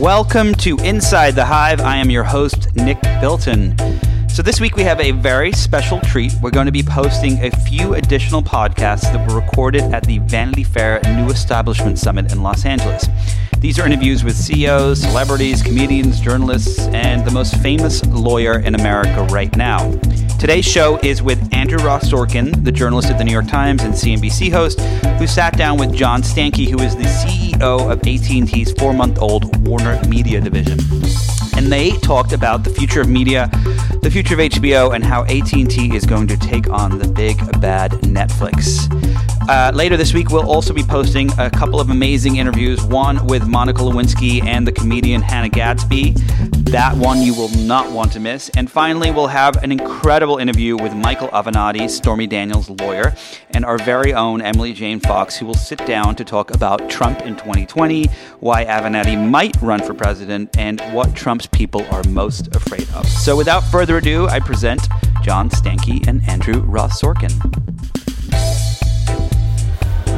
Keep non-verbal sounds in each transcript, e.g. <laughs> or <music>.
Welcome to Inside the Hive. I am your host, Nick Bilton. So, this week we have a very special treat. We're going to be posting a few additional podcasts that were recorded at the Vanity Fair New Establishment Summit in Los Angeles. These are interviews with CEOs, celebrities, comedians, journalists, and the most famous lawyer in America right now. Today's show is with Andrew Ross Sorkin, the journalist at the New York Times and CNBC host, who sat down with John Stankey, who is the CEO of AT&T's four-month-old Warner Media division. And they talked about the future of media, the future of HBO, and how AT&T is going to take on the big bad Netflix. Uh, later this week, we'll also be posting a couple of amazing interviews. One with Monica Lewinsky and the comedian Hannah Gadsby. That one you will not want to miss. And finally, we'll have an incredible interview with Michael Avenatti, Stormy Daniels' lawyer, and our very own Emily Jane Fox, who will sit down to talk about Trump in 2020, why Avenatti might run for president, and what Trump's people are most afraid of. So, without further ado, I present John Stankey and Andrew Ross Sorkin.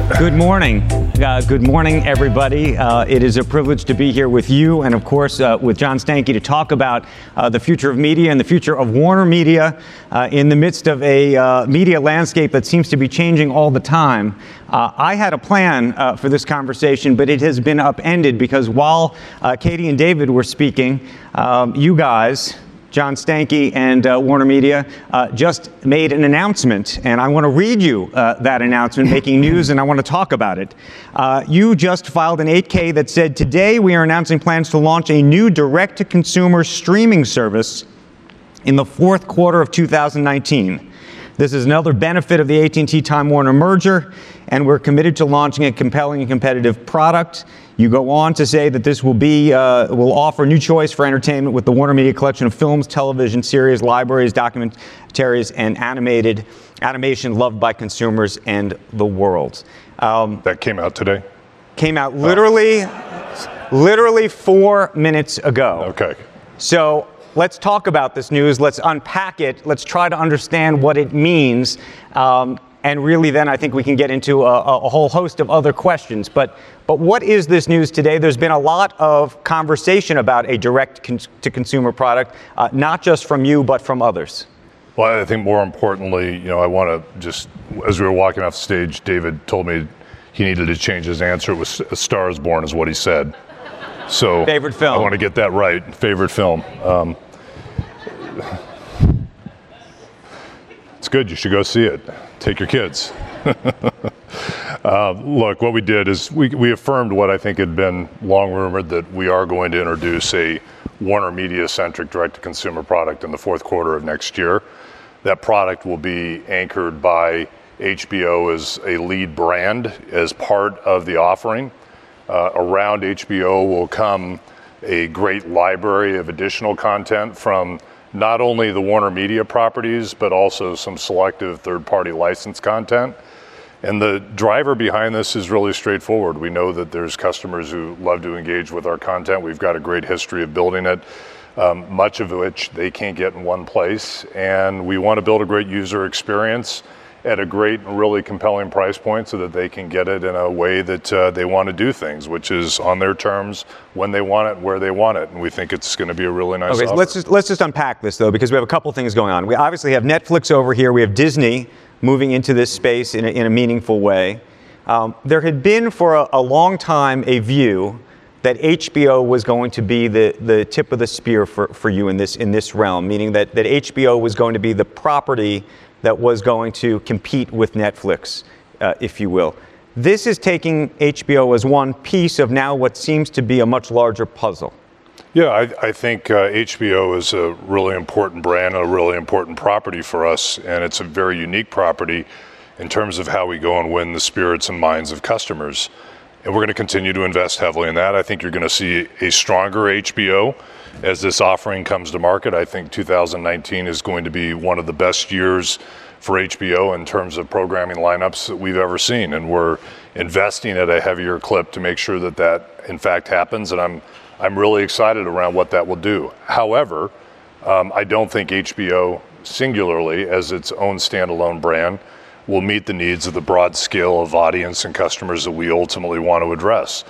Good morning. Uh, good morning, everybody. Uh, it is a privilege to be here with you and, of course, uh, with John Stankey to talk about uh, the future of media and the future of Warner Media uh, in the midst of a uh, media landscape that seems to be changing all the time. I had a plan for this conversation, but it has been upended because while Katie and David were speaking, um, you guys, John Stankey and uh, Warner Media uh, just made an announcement, and I want to read you uh, that announcement, making news, and I want to talk about it. Uh, you just filed an 8K that said, Today we are announcing plans to launch a new direct to consumer streaming service in the fourth quarter of 2019. This is another benefit of the AT&T Time Warner merger, and we're committed to launching a compelling and competitive product. You go on to say that this will be uh, will offer new choice for entertainment with the Warner Media collection of films, television series, libraries, documentaries, and animated animation loved by consumers and the world. Um, that came out today. Came out literally, oh. literally four minutes ago. Okay. So let's talk about this news. Let's unpack it. Let's try to understand what it means. Um, and really, then I think we can get into a, a whole host of other questions. But, but what is this news today? There's been a lot of conversation about a direct con- to consumer product, uh, not just from you, but from others. Well, I think more importantly, you know, I want to just, as we were walking off stage, David told me he needed to change his answer. It was A Star is Born, is what he said. So favorite film. I want to get that right. Favorite film. Um, good. You should go see it. Take your kids. <laughs> uh, look, what we did is we, we affirmed what I think had been long rumored that we are going to introduce a Warner Media centric direct to consumer product in the fourth quarter of next year. That product will be anchored by HBO as a lead brand as part of the offering. Uh, around HBO will come a great library of additional content from not only the Warner Media properties, but also some selective third party license content. And the driver behind this is really straightforward. We know that there's customers who love to engage with our content. We've got a great history of building it, um, much of which they can't get in one place. And we want to build a great user experience at a great and really compelling price point so that they can get it in a way that uh, they want to do things, which is on their terms, when they want it, where they want it. And we think it's going to be a really nice Okay, so let's just, let's just unpack this, though, because we have a couple things going on. We obviously have Netflix over here. We have Disney moving into this space in a, in a meaningful way. Um, there had been for a, a long time a view that HBO was going to be the, the tip of the spear for, for you in this, in this realm, meaning that, that HBO was going to be the property that was going to compete with Netflix, uh, if you will. This is taking HBO as one piece of now what seems to be a much larger puzzle. Yeah, I, I think uh, HBO is a really important brand, a really important property for us, and it's a very unique property in terms of how we go and win the spirits and minds of customers. And we're going to continue to invest heavily in that. I think you're going to see a stronger HBO as this offering comes to market. I think 2019 is going to be one of the best years for HBO in terms of programming lineups that we've ever seen. And we're investing at a heavier clip to make sure that that in fact happens. And I'm, I'm really excited around what that will do. However, um, I don't think HBO singularly as its own standalone brand will meet the needs of the broad scale of audience and customers that we ultimately want to address.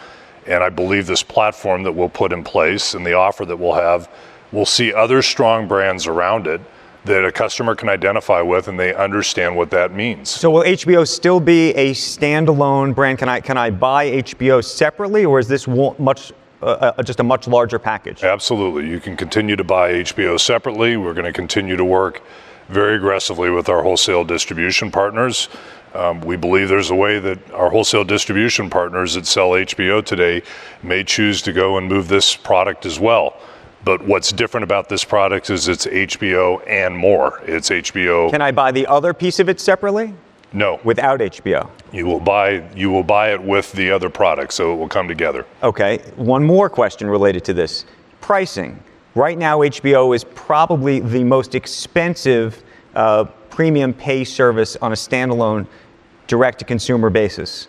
And I believe this platform that we'll put in place and the offer that we'll have will see other strong brands around it that a customer can identify with and they understand what that means. So will HBO still be a standalone brand? Can I can I buy HBO separately, or is this much uh, uh, just a much larger package? Absolutely, you can continue to buy HBO separately. We're going to continue to work very aggressively with our wholesale distribution partners. Um, we believe there's a way that our wholesale distribution partners that sell HBO today may choose to go and move this product as well. But what's different about this product is it's HBO and more. It's HBO. Can I buy the other piece of it separately? No. Without HBO? You will buy you will buy it with the other product, so it will come together. Okay. One more question related to this. Pricing. Right now HBO is probably the most expensive uh, premium pay service on a standalone direct to consumer basis.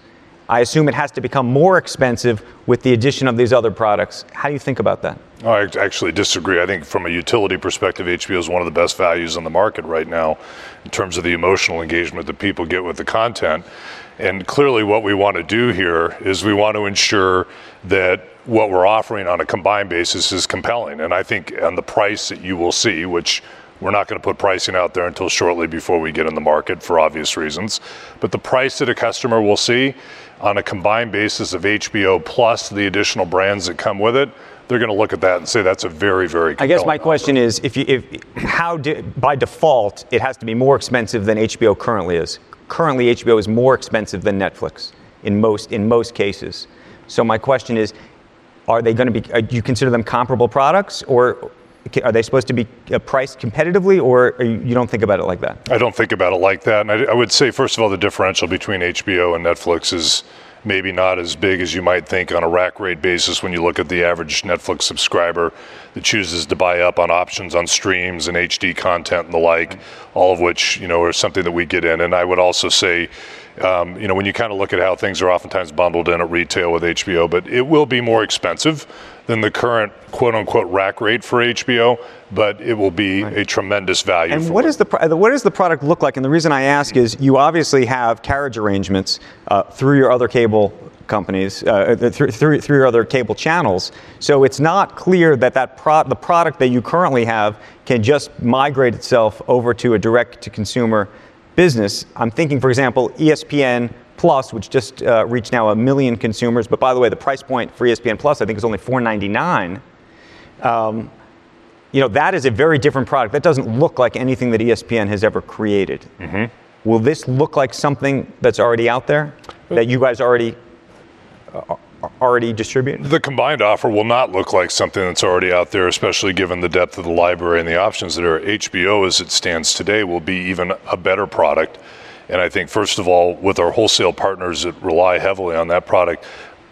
I assume it has to become more expensive with the addition of these other products. How do you think about that? I actually disagree. I think from a utility perspective, HBO is one of the best values on the market right now in terms of the emotional engagement that people get with the content. And clearly, what we want to do here is we want to ensure that what we're offering on a combined basis is compelling. And I think on the price that you will see, which we're not going to put pricing out there until shortly before we get in the market for obvious reasons. But the price that a customer will see on a combined basis of HBO plus the additional brands that come with it, they're going to look at that and say that's a very, very. I guess my question is, if you, if how did by default it has to be more expensive than HBO currently is. Currently, HBO is more expensive than Netflix in most in most cases. So my question is, are they going to be? Uh, do you consider them comparable products, or are they supposed to be uh, priced competitively, or you don't think about it like that? I don't think about it like that. And I, I, would say, first of all, the differential between HBO and Netflix is maybe not as big as you might think on a rack rate basis when you look at the average Netflix subscriber that chooses to buy up on options on streams and HD content and the like, all of which you know are something that we get in. And I would also say. Um, you know, when you kind of look at how things are oftentimes bundled in at retail with HBO, but it will be more expensive than the current quote unquote rack rate for HBO, but it will be right. a tremendous value. And what, is the, what does the product look like? And the reason I ask is you obviously have carriage arrangements uh, through your other cable companies, uh, through, through, through your other cable channels. So it's not clear that, that pro- the product that you currently have can just migrate itself over to a direct to consumer business. I'm thinking, for example, ESPN Plus, which just uh, reached now a million consumers. But by the way, the price point for ESPN Plus, I think, is only $4.99. Um, you know, that is a very different product. That doesn't look like anything that ESPN has ever created. Mm-hmm. Will this look like something that's already out there that you guys already uh, already distribute? The combined offer will not look like something that's already out there, especially given the depth of the library and the options that are. HBO, as it stands today, will be even a better product and I think, first of all, with our wholesale partners that rely heavily on that product,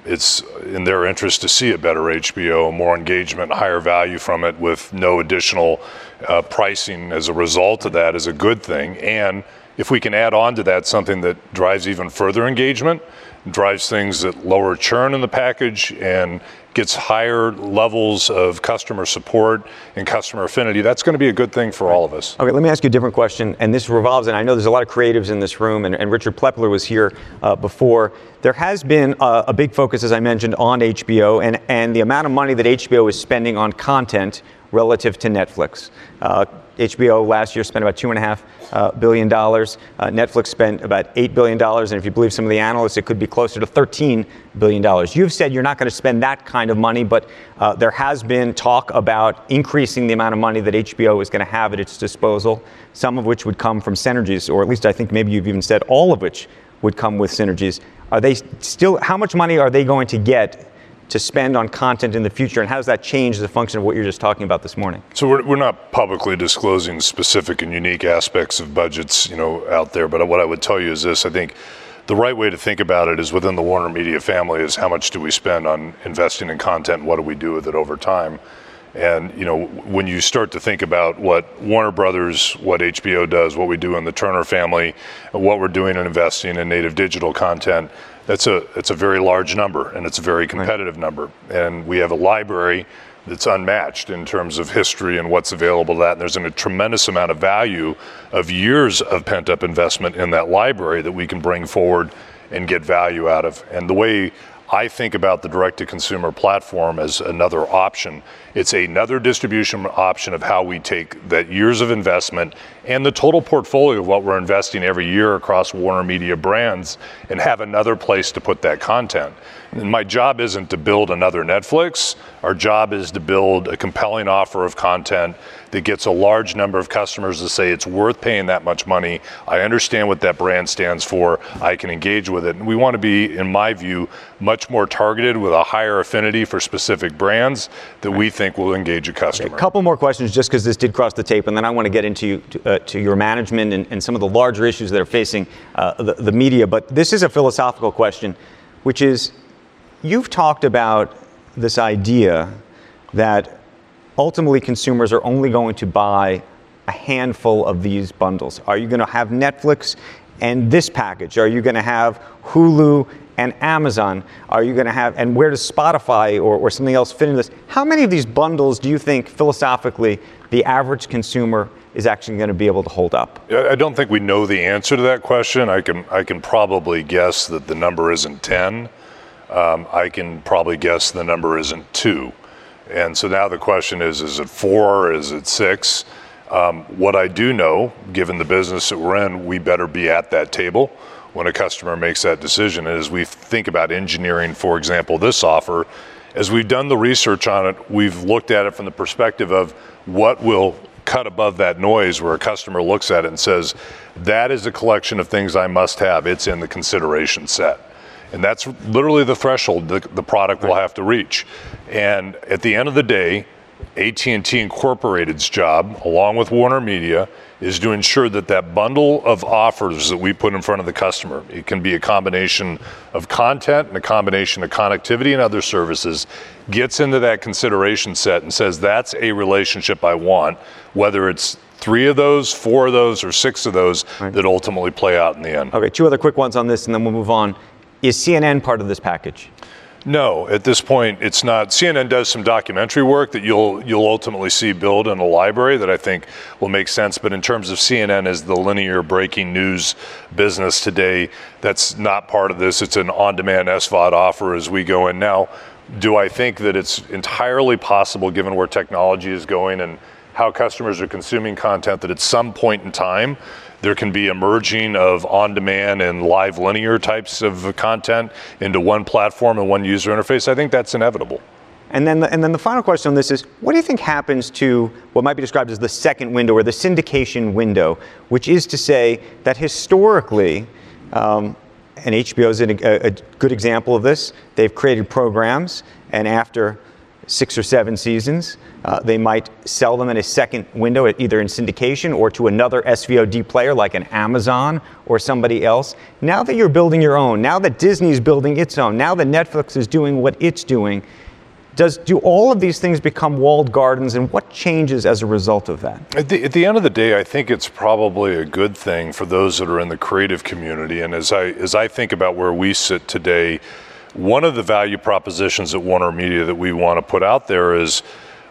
it's in their interest to see a better HBO, more engagement, higher value from it with no additional uh, pricing as a result of that is a good thing. And if we can add on to that something that drives even further engagement, drives things that lower churn in the package and gets higher levels of customer support and customer affinity, that's going to be a good thing for all of us. Okay, let me ask you a different question. And this revolves, and I know there's a lot of creatives in this room, and, and Richard Plepler was here uh, before. There has been a, a big focus, as I mentioned, on HBO and, and the amount of money that HBO is spending on content relative to Netflix. Uh, HBO last year spent about two and a half uh, billion. Uh, Netflix spent about eight billion dollars, and if you believe some of the analysts, it could be closer to 13 billion dollars. You've said you're not going to spend that kind of money, but uh, there has been talk about increasing the amount of money that HBO is going to have at its disposal. Some of which would come from synergies, or at least I think maybe you've even said all of which would come with synergies. Are they still? How much money are they going to get to spend on content in the future, and how does that change as a function of what you're just talking about this morning? So we're, we're not publicly disclosing specific and unique aspects of budgets, you know, out there. But what I would tell you is this: I think the right way to think about it is within the Warner Media family is how much do we spend on investing in content, what do we do with it over time. And you know, when you start to think about what Warner Brothers, what HBO does, what we do in the Turner family, what we're doing in investing in native digital content, that's a it's a very large number and it's a very competitive right. number. And we have a library that's unmatched in terms of history and what's available to that. And there's a tremendous amount of value of years of pent up investment in that library that we can bring forward and get value out of. And the way I think about the direct to consumer platform as another option. It's another distribution option of how we take that years of investment and the total portfolio of what we're investing every year across Warner Media brands and have another place to put that content. And my job isn't to build another Netflix. Our job is to build a compelling offer of content that gets a large number of customers to say it's worth paying that much money. I understand what that brand stands for. I can engage with it. And we want to be, in my view, much more targeted with a higher affinity for specific brands that we think will engage a customer. Okay, a couple more questions just because this did cross the tape, and then I want to get into to, uh, to your management and, and, some of the larger issues that are facing uh, the, the media. But this is a philosophical question, which is you've talked about this idea that ultimately consumers are only going to buy a handful of these bundles. Are you going to have Netflix and this package? Are you going to have Hulu and Amazon? Are you going to have, and where does Spotify or, or something else fit into this? How many of these bundles do you think philosophically the average consumer is actually going to be able to hold up? I don't think we know the answer to that question. I can, I can probably guess that the number isn't 10. Um, I can probably guess the number isn't two. And so now the question is is it four? Is it six? Um, what I do know, given the business that we're in, we better be at that table when a customer makes that decision. And as we think about engineering, for example, this offer, as we've done the research on it, we've looked at it from the perspective of what will cut above that noise where a customer looks at it and says, that is a collection of things I must have. It's in the consideration set. And that's literally the threshold the, the product will have to reach. And at the end of the day, AT&T Incorporated's job, along with Warner Media, is to ensure that that bundle of offers that we put in front of the customer, it can be a combination of content and a combination of connectivity and other services, gets into that consideration set and says that's a relationship I want, whether it's three of those, four of those, or six of those right. that ultimately play out in the end. Okay, two other quick ones on this, and then we'll move on. Is CNN part of this package? No, at this point it's not. CNN does some documentary work that you'll you'll ultimately see build in a library that I think will make sense. But in terms of CNN as the linear breaking news business today, that's not part of this. It's an on-demand SVOD offer as we go in now. Do I think that it's entirely possible, given where technology is going and how customers are consuming content, that at some point in time there can be a merging of on demand and live linear types of content into one platform and one user interface. I think that's inevitable. And then, the, and then the final question on this is what do you think happens to what might be described as the second window or the syndication window, which is to say that historically, um, and HBO is a, a good example of this, they've created programs, and after six or seven seasons. Uh, they might sell them in a second window, either in syndication or to another SVOD player like an Amazon or somebody else. Now that you're building your own, now that Disney's building its own, now that Netflix is doing what it's doing, does do all of these things become walled gardens, and what changes as a result of that? At the, at the end of the day, I think it's probably a good thing for those that are in the creative community. And as I as I think about where we sit today one of the value propositions at Warner Media that we want to put out there is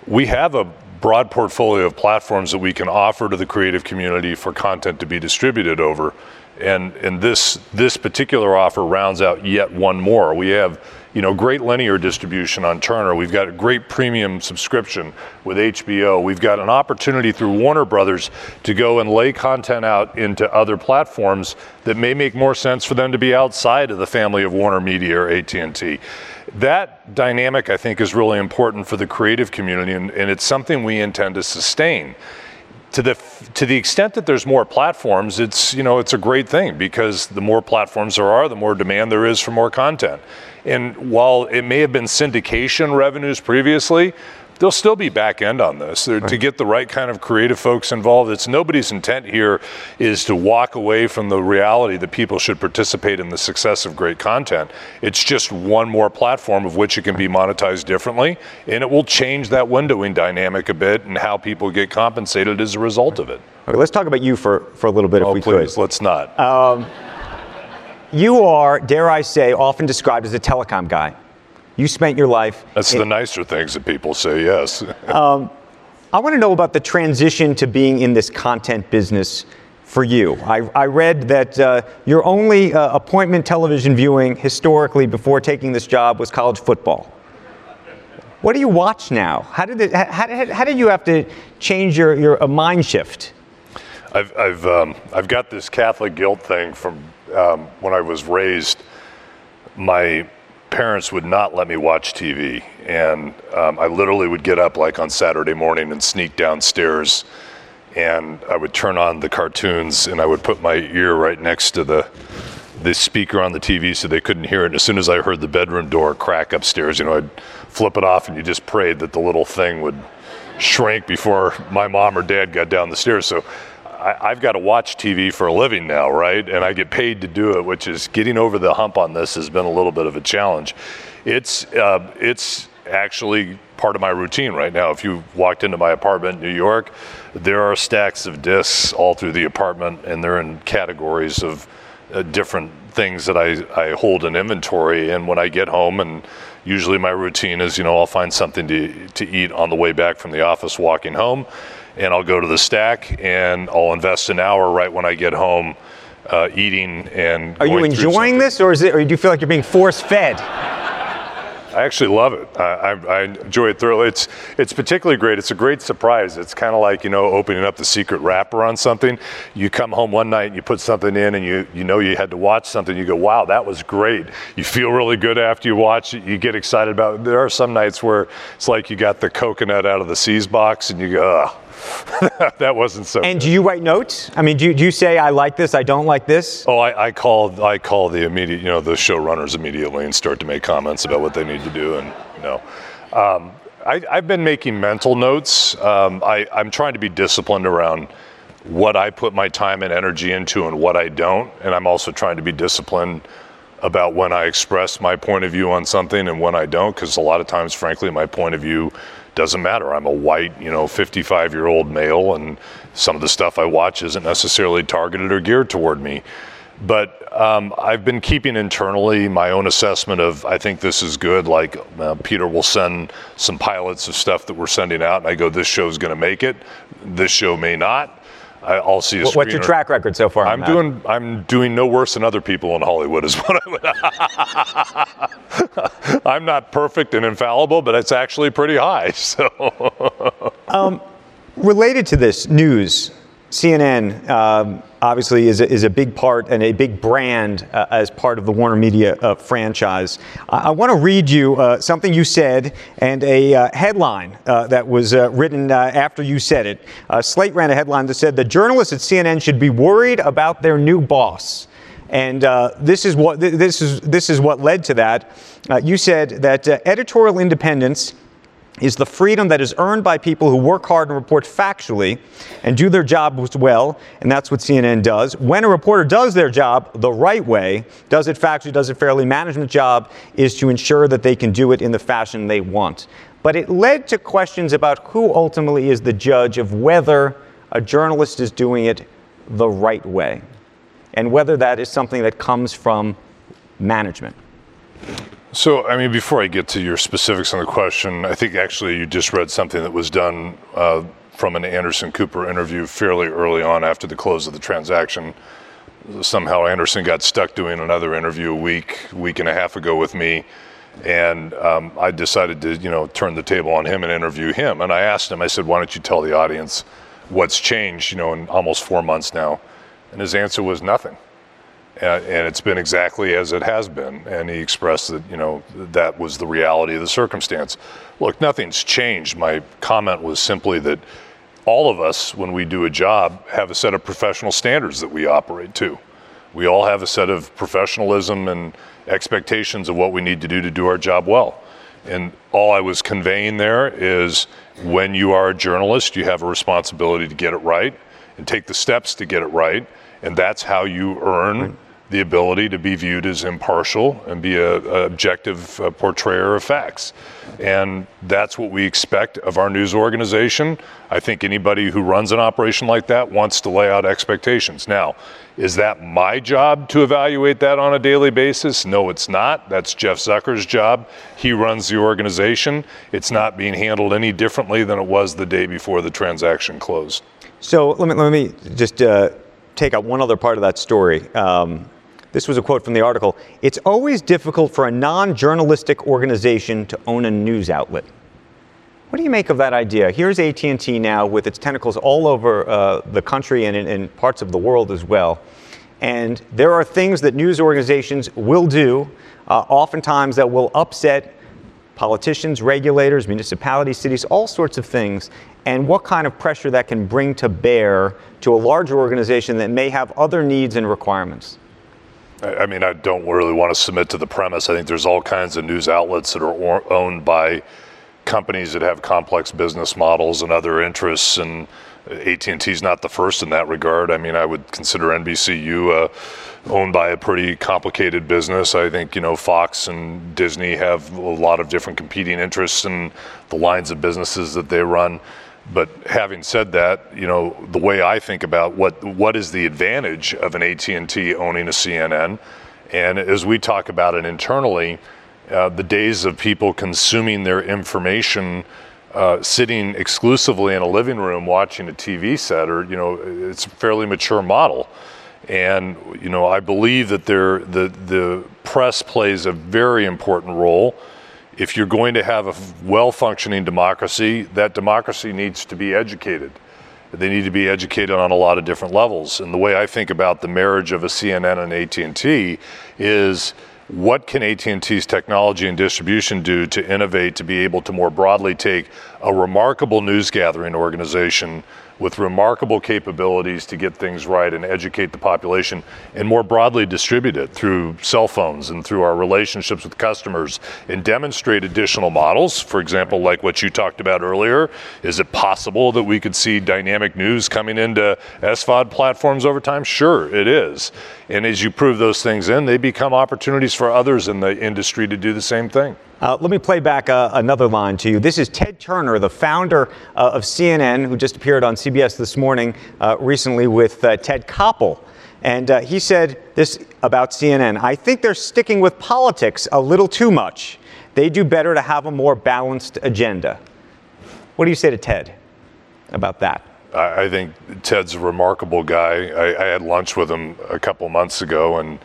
we have a broad portfolio of platforms that we can offer to the creative community for content to be distributed over. And, and this, this particular offer rounds out yet one more. We have you know, great linear distribution on Turner. We've got a great premium subscription with HBO. We've got an opportunity through Warner Brothers to go and lay content out into other platforms that may make more sense for them to be outside of the family of Warner Media or AT&T. That dynamic, I think, is really important for the creative community, and, and it's something we intend to sustain to the to the extent that there's more platforms, it's you know it's a great thing because the more platforms there are, the more demand there is for more content. And while it may have been syndication revenues previously, there'll still be back end on this right. to get the right kind of creative folks involved. It's nobody's intent here is to walk away from the reality that people should participate in the success of great content. It's just one more platform of which it can be monetized differently, and it will change that windowing dynamic a bit and how people get compensated as a result of it. Okay, let's talk about you for, for a little bit, if oh, we please, could. let's not. Um, you are, dare I say, often described as a telecom guy. You spent your life. That's in, the nicer things that people say, yes. <laughs> um, I want to know about the transition to being in this content business for you. I, I read that uh, your only uh, appointment television viewing historically before taking this job was college football. What do you watch now? How did, it, how, how, how did you have to change your, your mind shift? I've, I've, um, I've got this Catholic guilt thing from um, when I was raised. My parents would not let me watch TV, and um, I literally would get up like on Saturday morning and sneak downstairs, and I would turn on the cartoons, and I would put my ear right next to the the speaker on the TV so they couldn't hear it. And as soon as I heard the bedroom door crack upstairs, you know, I'd flip it off, and you just prayed that the little thing would shrink before my mom or dad got down the stairs. So I, have got to watch TV for a living now, right? And I get paid to do it, which is getting over the hump on this has been a little bit of a challenge. It's uh, it's actually part of my routine right now. If you walked into my apartment in New York, there are stacks of discs all through the apartment, and they're in categories of uh, different things that I, I hold in inventory. And when I get home, and usually my routine is, you know, I'll find something to, to eat on the way back from the office walking home and I'll go to the stack and I'll invest an hour right when I get home uh, eating and. Are you enjoying this, or is it, or do you feel like you're being force fed? I actually love it. I, I, I, enjoy it thoroughly. It's it's particularly great. It's a great surprise. It's kind of like you know opening up the secret wrapper on something. You come home one night and you put something in, and you you know you had to watch something. You go, wow, that was great. You feel really good after you watch it. You get excited about. it. There are some nights where it's like you got the coconut out of the See's box, and you go, Ugh <laughs> that wasn't so. And good. do you write notes? I mean, do you, do you say I like this, I don't like this? Oh, I, I call I call the immediate, you know, the showrunners immediately and start to make comments about what they need to do, and you know. Um, I, have been making mental notes. Um, I, I'm trying to be disciplined around what I put my time and energy into and what I don't, and I'm also trying to be disciplined about when I express my point of view on something and when I don't, because a lot of times, frankly, my point of view doesn't matter. I'm a white, you know, 55 year old male, and some of the stuff I watch isn't necessarily targeted or geared toward me. But um, I've been keeping internally my own assessment of I think this is good. Like uh, Peter will send some pilots of stuff that we're sending out, and I go, this show's going to make it. This show may not. I'll see a What's screener. your track record so far? I'm doing I'm doing no worse than other people in Hollywood. Is what I would. <laughs> I'm not perfect and infallible, but it's actually pretty high. <laughs> So, um, related to this news, CNN um, obviously is a, is a big part and a big brand uh, as part of the Warner Media uh, franchise. I, I want to read you uh, something you said and a uh, headline uh, that was uh, written after you said it. Slate ran a headline that said the journalists at CNN should be worried about their new boss. And this is what this is this is what led to that. you said that editorial independence is the freedom that is earned by people who work hard and report factually and do their job well, and that's what CNN does. When a reporter does their job the right way, does it factually, does it fairly, management job is to ensure that they can do it in the fashion they want. But it led to questions about who ultimately is the judge of whether a journalist is doing it the right way, and whether that is something that comes from management. So, I mean, before I get to your specifics on the question, I think actually you just read something that was done uh, from an Anderson Cooper interview fairly early on after the close of the transaction. Somehow Anderson got stuck doing another interview a week, week and a half ago with me, and um, I decided to, you know, turn the table on him and interview him. And I asked him, I said, "Why don't you tell the audience what's changed, you know, in almost four months now?" And his answer was nothing and, and it's been exactly as it has been. And he expressed that, you know, that was the reality of the circumstance. Look, nothing's changed. My comment was simply that all of us, when we do a job, have a set of professional standards that we operate to. We all have a set of professionalism and expectations of what we need to do to do our job well. And all I was conveying there is when you are a journalist, you have a responsibility to get it right and take the steps to get it right. And that's how you earn the ability to be viewed as impartial and be a, a objective uh, portrayer of facts. And that's what we expect of our news organization. I think anybody who runs an operation like that wants to lay out expectations. Now, is that my job to evaluate that on a daily basis? No, it's not. That's Jeff Zucker's job. He runs the organization. It's not being handled any differently than it was the day before the transaction closed. So let me, let me just uh, take out one other part of that story. Um, this was a quote from the article. It's always difficult for a non-journalistic organization to own a news outlet. What do you make of that idea? Here's AT&T now with its tentacles all over uh, the country and in, in parts of the world as well. And there are things that news organizations will do, uh, oftentimes that will upset politicians, regulators, municipalities, cities, all sorts of things, and what kind of pressure that can bring to bear to a larger organization that may have other needs and requirements. I mean, I don't really want to submit to the premise. I think there's all kinds of news outlets that are owned by companies that have complex business models and other interests, and AT&T is not the first in that regard. I mean, I would consider NBCU uh, owned by a pretty complicated business. I think you know Fox and Disney have a lot of different competing interests in the lines of businesses that they run. But having said that, you know, the way I think about what what is the advantage of an AT&T owning a CNN, and as we talk about it internally, uh, the days of people consuming their information uh, sitting exclusively in a living room watching a TV set, or you know, it's a fairly mature model. And you know, I believe that there the the press plays a very important role if you're going to have a well functioning democracy, that democracy needs to be educated. They need to be educated on a lot of different levels. And the way I think about the marriage of a CNN and AT&T is what can AT&T's technology and distribution do to innovate to be able to more broadly take a remarkable news gathering organization with remarkable capabilities to get things right and educate the population and more broadly distribute it through cell phones and through our relationships with customers and demonstrate additional models. For example, like what you talked about earlier, is it possible that we could see dynamic news coming into SVOD platforms over time? Sure, it is. And as you prove those things in, they become opportunities for others in the industry to do the same thing. Uh, let me play back uh, another line to you. This is Ted Turner, the founder uh, of CNN, who just appeared on CBS this morning uh, recently with uh, Ted Koppel. And uh, he said this about CNN I think they're sticking with politics a little too much. They do better to have a more balanced agenda. What do you say to Ted about that? I think Ted's a remarkable guy. I, I had lunch with him a couple months ago, and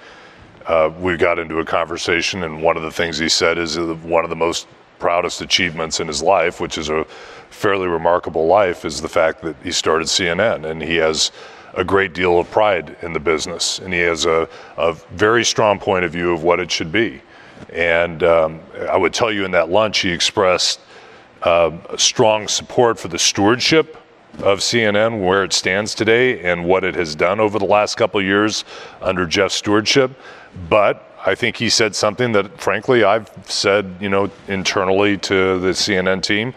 uh, we got into a conversation, and one of the things he said is one of the most proudest achievements in his life, which is a fairly remarkable life, is the fact that he started CNN, and he has a great deal of pride in the business, and he has a, a very strong point of view of what it should be. And um, I would tell you in that lunch, he expressed uh, strong support for the stewardship of CNN, where it stands today, and what it has done over the last couple of years under Jeff's stewardship. But I think he said something that, frankly, I've said, you know, internally to the CNN team.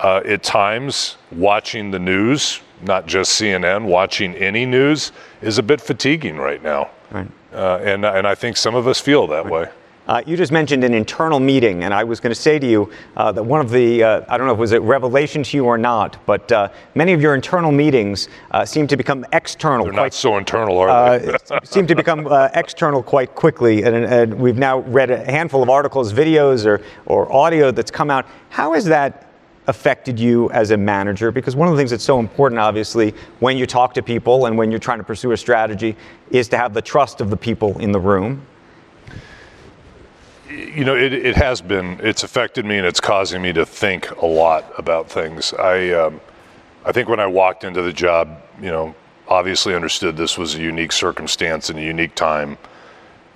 Uh, at times, watching the news, not just CNN, watching any news is a bit fatiguing right now. Right. Uh, and, and I think some of us feel that right. way. Uh, you just mentioned an internal meeting, and I was going to say to you uh, that one of the, uh, I don't know if it was a revelation to you or not, but uh, many of your internal meetings uh, seem to become external. They're quite, not so internal, are they? Uh, seem to become external quite quickly, and, and, we've now read a handful of articles, videos, or, or audio that's come out. How has that affected you as a manager? Because one of the things that's so important, obviously, when you talk to people and when you're trying to pursue a strategy, is to have the trust of the people in the room you know, it, it has been. It's affected me, and it's causing me to think a lot about things. I, um, I think when I walked into the job, you know, obviously understood this was a unique circumstance and a unique time,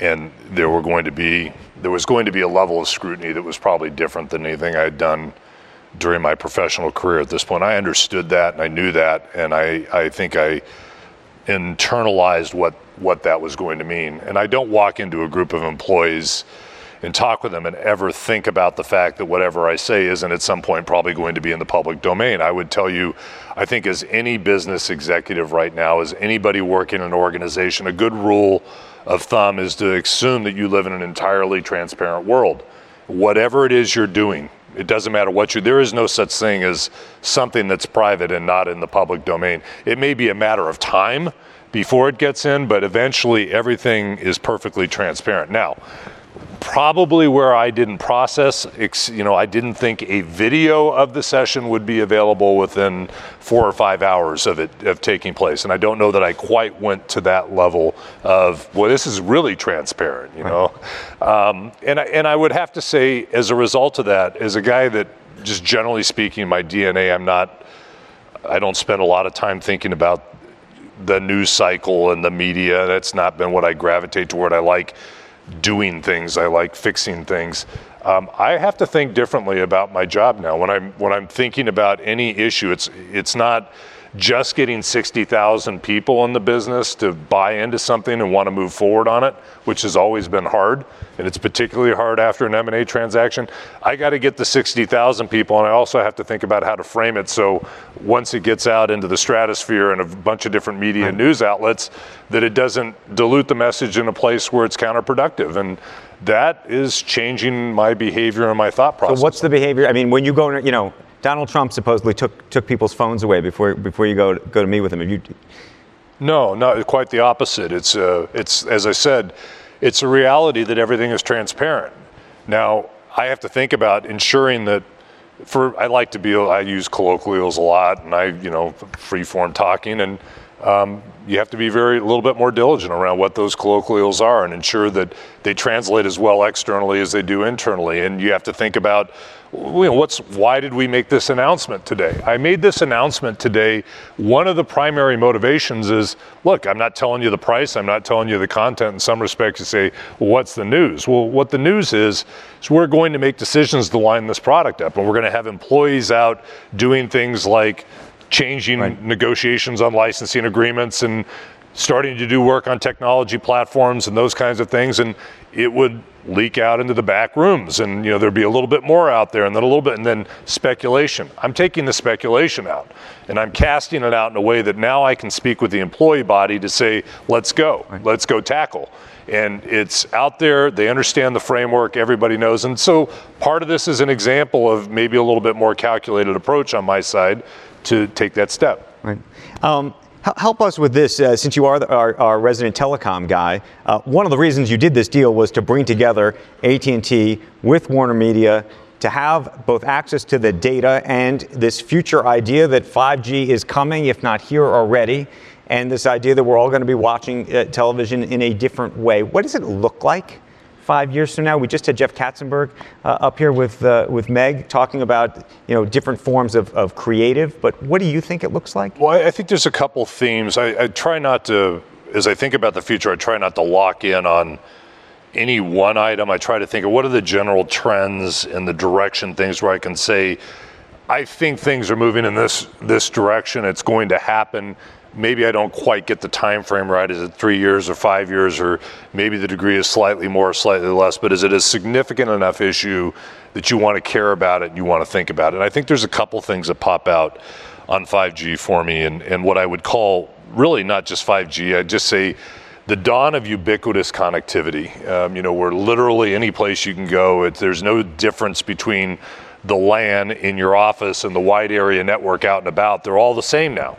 and there were going to be there was going to be a level of scrutiny that was probably different than anything I had done during my professional career. At this point, I understood that, and I knew that, and I, I think I internalized what what that was going to mean. And I don't walk into a group of employees and talk with them and ever think about the fact that whatever I say isn't at some point probably going to be in the public domain. I would tell you, I think as any business executive right now, as anybody working in an organization, a good rule of thumb is to assume that you live in an entirely transparent world. Whatever it is you're doing, it doesn't matter what you there is no such thing as something that's private and not in the public domain. It may be a matter of time before it gets in, but eventually everything is perfectly transparent. Now, probably where I didn't process, you know, I didn't think a video of the session would be available within four or five hours of it of taking place. And I don't know that I quite went to that level of, well, this is really transparent, you know. Um, and I, and I would have to say, as a result of that, as a guy that just generally speaking, my DNA, I'm not, I don't spend a lot of time thinking about the news cycle and the media. That's not been what I gravitate toward. I like doing things. I like fixing things. Um, I have to think differently about my job now. When I'm when I'm thinking about any issue, it's it's not just getting 60,000 people in the business to buy into something and want to move forward on it, which has always been hard, and it's particularly hard after an M&A transaction. I got to get the 60,000 people, and I also have to think about how to frame it so once it gets out into the stratosphere and a bunch of different media and news outlets, that it doesn't dilute the message in a place where it's counterproductive. And that is changing my behavior and my thought process. So what's the behavior? I mean, when you go, you know, Donald Trump supposedly took took people's phones away before before you go go to meet with him. Have you? No, not quite the opposite. It's uh, it's as I said, it's a reality that everything is transparent. Now I have to think about ensuring that. For I like to be I use colloquials a lot, and I you know free form talking and. Um, you have to be very a little bit more diligent around what those colloquials are and ensure that they translate as well externally as they do internally. And you have to think about what's why did we make this announcement today? I made this announcement today. One of the primary motivations is, look, I'm not telling you the price, I'm not telling you the content. In some respects, you say, well, what's the news? Well, what the news is, is we're going to make decisions to line this product up, and we're going to have employees out doing things like changing right. negotiations on licensing agreements and starting to do work on technology platforms and those kinds of things and it would leak out into the back rooms and you know there'd be a little bit more out there and then a little bit and then speculation. I'm taking the speculation out and i'm casting it out in a way that now i can speak with the employee body to say let's go. Right. let's go tackle. And it's out there. They understand the framework. Everybody knows. And so part of this is an example of maybe a little bit more calculated approach on my side to take that step. Right. Um, Help us with this, uh, since you are the, our, our, resident telecom guy. Uh, one of the reasons you did this deal was to bring together AT&T with Warner Media to have both access to the data and this future idea that 5G is coming, if not here already, and this idea that we're all going to be watching uh, television in a different way. What does it look like? Five years from now? We just had Jeff Katzenberg uh, up here with, uh, with Meg talking about you know, different forms of, of creative, but what do you think it looks like? Well, I think there's a couple themes. I, I try not to, as I think about the future, I try not to lock in on any one item. I try to think of what are the general trends and the direction things where I can say, I think things are moving in this this direction. It's going to happen maybe I don't quite get the time frame right. Is it three years or five years, or maybe the degree is slightly more, slightly less? But is it a significant enough issue that you want to care about it and you want to think about it? And I think there's a couple things that pop out on 5G for me, and, and what I would call really not just 5G. I'd just say the dawn of ubiquitous connectivity. Um, you know, where literally any place you can go, it, there's no difference between the LAN in your office and the wide area network out and about. They're all the same now.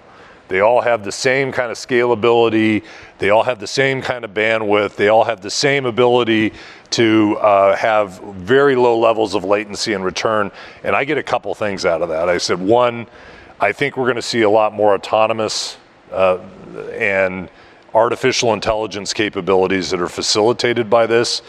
They all have the same kind of scalability. They all have the same kind of bandwidth. They all have the same ability to uh, have very low levels of latency and return. And I get a couple things out of that. I said, one, I think we're going to see a lot more autonomous uh, and artificial intelligence capabilities that are facilitated by this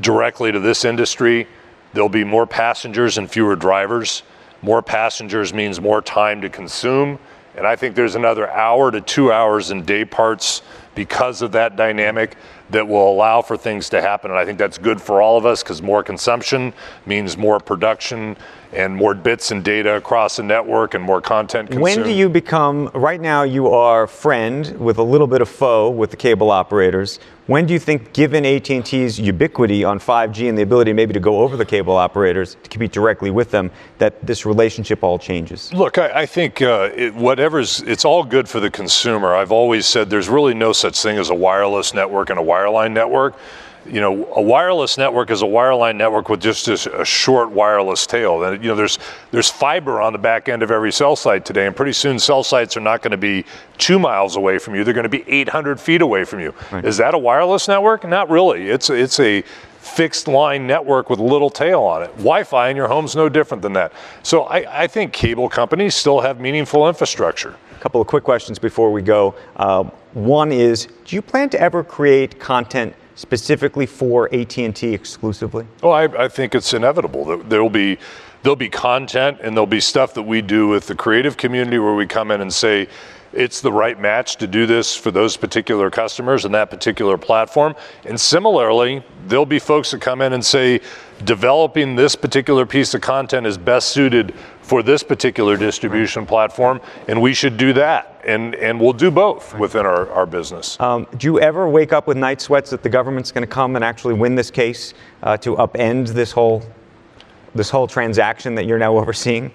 directly to this industry. There'll be more passengers and fewer drivers. More passengers means more time to consume and I think there's another hour to two hours in day parts because of that dynamic that will allow for things to happen. And I think that's good for all of us because more consumption means more production and more bits and data across the network and more content consumed. When do you become, right now you are friend with a little bit of foe with the cable operators. When do you think, given AT&T's ubiquity on 5G and the ability maybe to go over the cable operators to compete directly with them, that this relationship all changes? Look, I, I think uh, it, whatever's, it's all good for the consumer. I've always said there's really no such thing as a wireless network and a wireline network you know, a wireless network is a wireline network with just a, a short wireless tail. And you know, there's there's fiber on the back end of every cell site today, and pretty soon cell sites are not going to be two miles away from you; they're going to be 800 feet away from you. Right. Is that a wireless network? Not really. It's it's a fixed line network with a little tail on it. Wi Fi in your home's no different than that. So I, I, think cable companies still have meaningful infrastructure. Couple of quick questions before we go. Uh, one is Do you plan to ever create content? specifically for AT&T exclusively? Oh, I, I think it's inevitable. There will be there'll be content and there'll be stuff that we do with the creative community where we come in and say it's the right match to do this for those particular customers and that particular platform. And similarly, there'll be folks that come in and say developing this particular piece of content is best suited for this particular distribution platform, and we should do that. And, and we'll do both within our, our business. Um, do you ever wake up with night sweats that the government's going to come and actually win this case uh, to upend this whole, this whole transaction that you're now <laughs> overseeing?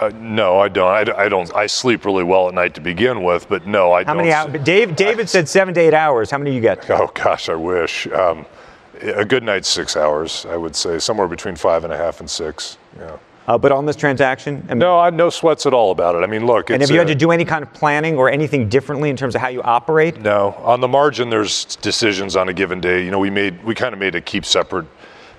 Uh, no, I don't. I, I, don't. I sleep really well at night to begin with, but no, I How don't. How many hours? Dave, David I, said seven to eight hours. How many do you get? Oh gosh, I wish. Um, a good night's six hours, I would say, somewhere between five and a half and six. Yeah. Uh, but on this transaction, I mean, no, I no sweats at all about it. I mean, look. and have you had to do any kind of planning or anything differently in terms of how you operate? No, on the margin, there's decisions on a given day. You know, we made we kind of made a keep separate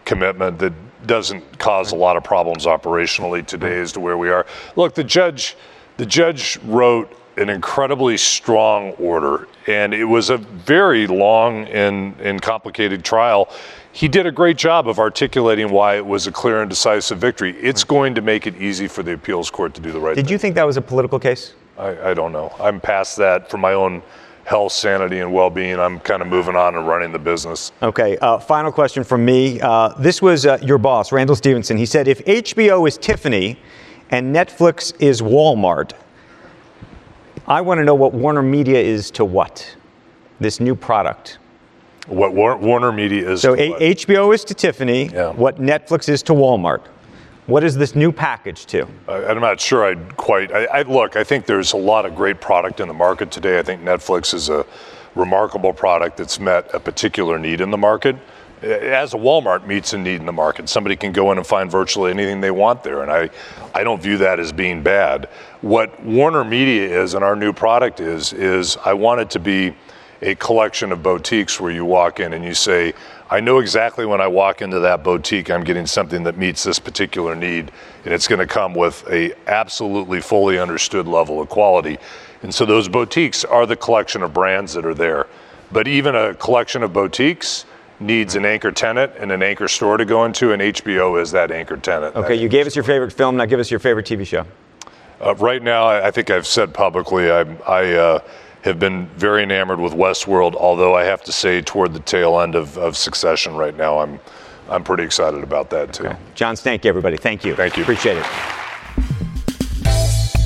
commitment that doesn't cause a lot of problems operationally today as to where we are. Look, the judge, the judge wrote an incredibly strong order, and it was a very long and, and complicated trial. He did a great job of articulating why it was a clear and decisive victory. It's going to make it easy for the appeals court to do the right did thing. Did you think that was a political case? I, I don't know. I'm past that for my own health, sanity, and well being, I'm kind of moving on and running the business. Okay, uh, final question from me. Uh, this was uh, your boss, Randall Stephenson. He said if HBO is Tiffany and Netflix is Walmart, I want to know what Warner Media is to what? This new product. What Warner Media is to so a- HBO is to Tiffany, yeah. what Netflix is to Walmart. What is this new package to? I'm not sure I'd quite. I, I, look, I think there's a lot of great product in the market today. I think Netflix is a remarkable product that's met a particular need in the market. As a Walmart meets a need in the market, somebody can go in and find virtually anything they want there, and I, I don't view that as being bad. What Warner Media is, and our new product is, is I want it to be a collection of boutiques where you walk in and you say, I know exactly when I walk into that boutique, I'm getting something that meets this particular need, and it's going to come with a absolutely fully understood level of quality. And so those boutiques are the collection of brands that are there. But even a collection of boutiques needs an anchor tenant and an anchor store to go into, and HBO is that anchor tenant. Okay, you gave us your favorite film. Now give us your favorite TV show. Uh, right now, I think I've said publicly, I, I uh, have been very enamored with Westworld, although I have to say, toward the tail end of, of Succession right now, I'm, I'm pretty excited about that too. Okay. John Stankey, everybody. Thank you. Thank you. Appreciate it.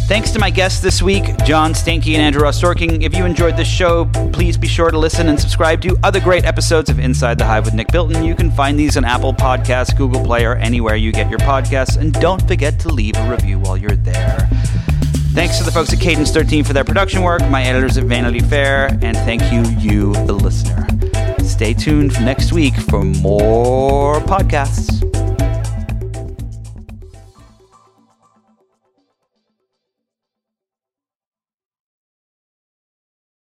Thanks to my guests this week, John Stankey and Andrew Ross Sorkin. If you enjoyed this show, please be sure to listen and subscribe to other great episodes of Inside the Hive with Nick Bilton. You can find these on Apple Podcasts, Google Play, or anywhere you get your podcasts. And don't forget to leave a review while you're there. Thanks to the folks at Cadence 13 for their production work, my editors at Vanity Fair, and thank you, you, the listener. Stay tuned next week for more podcasts.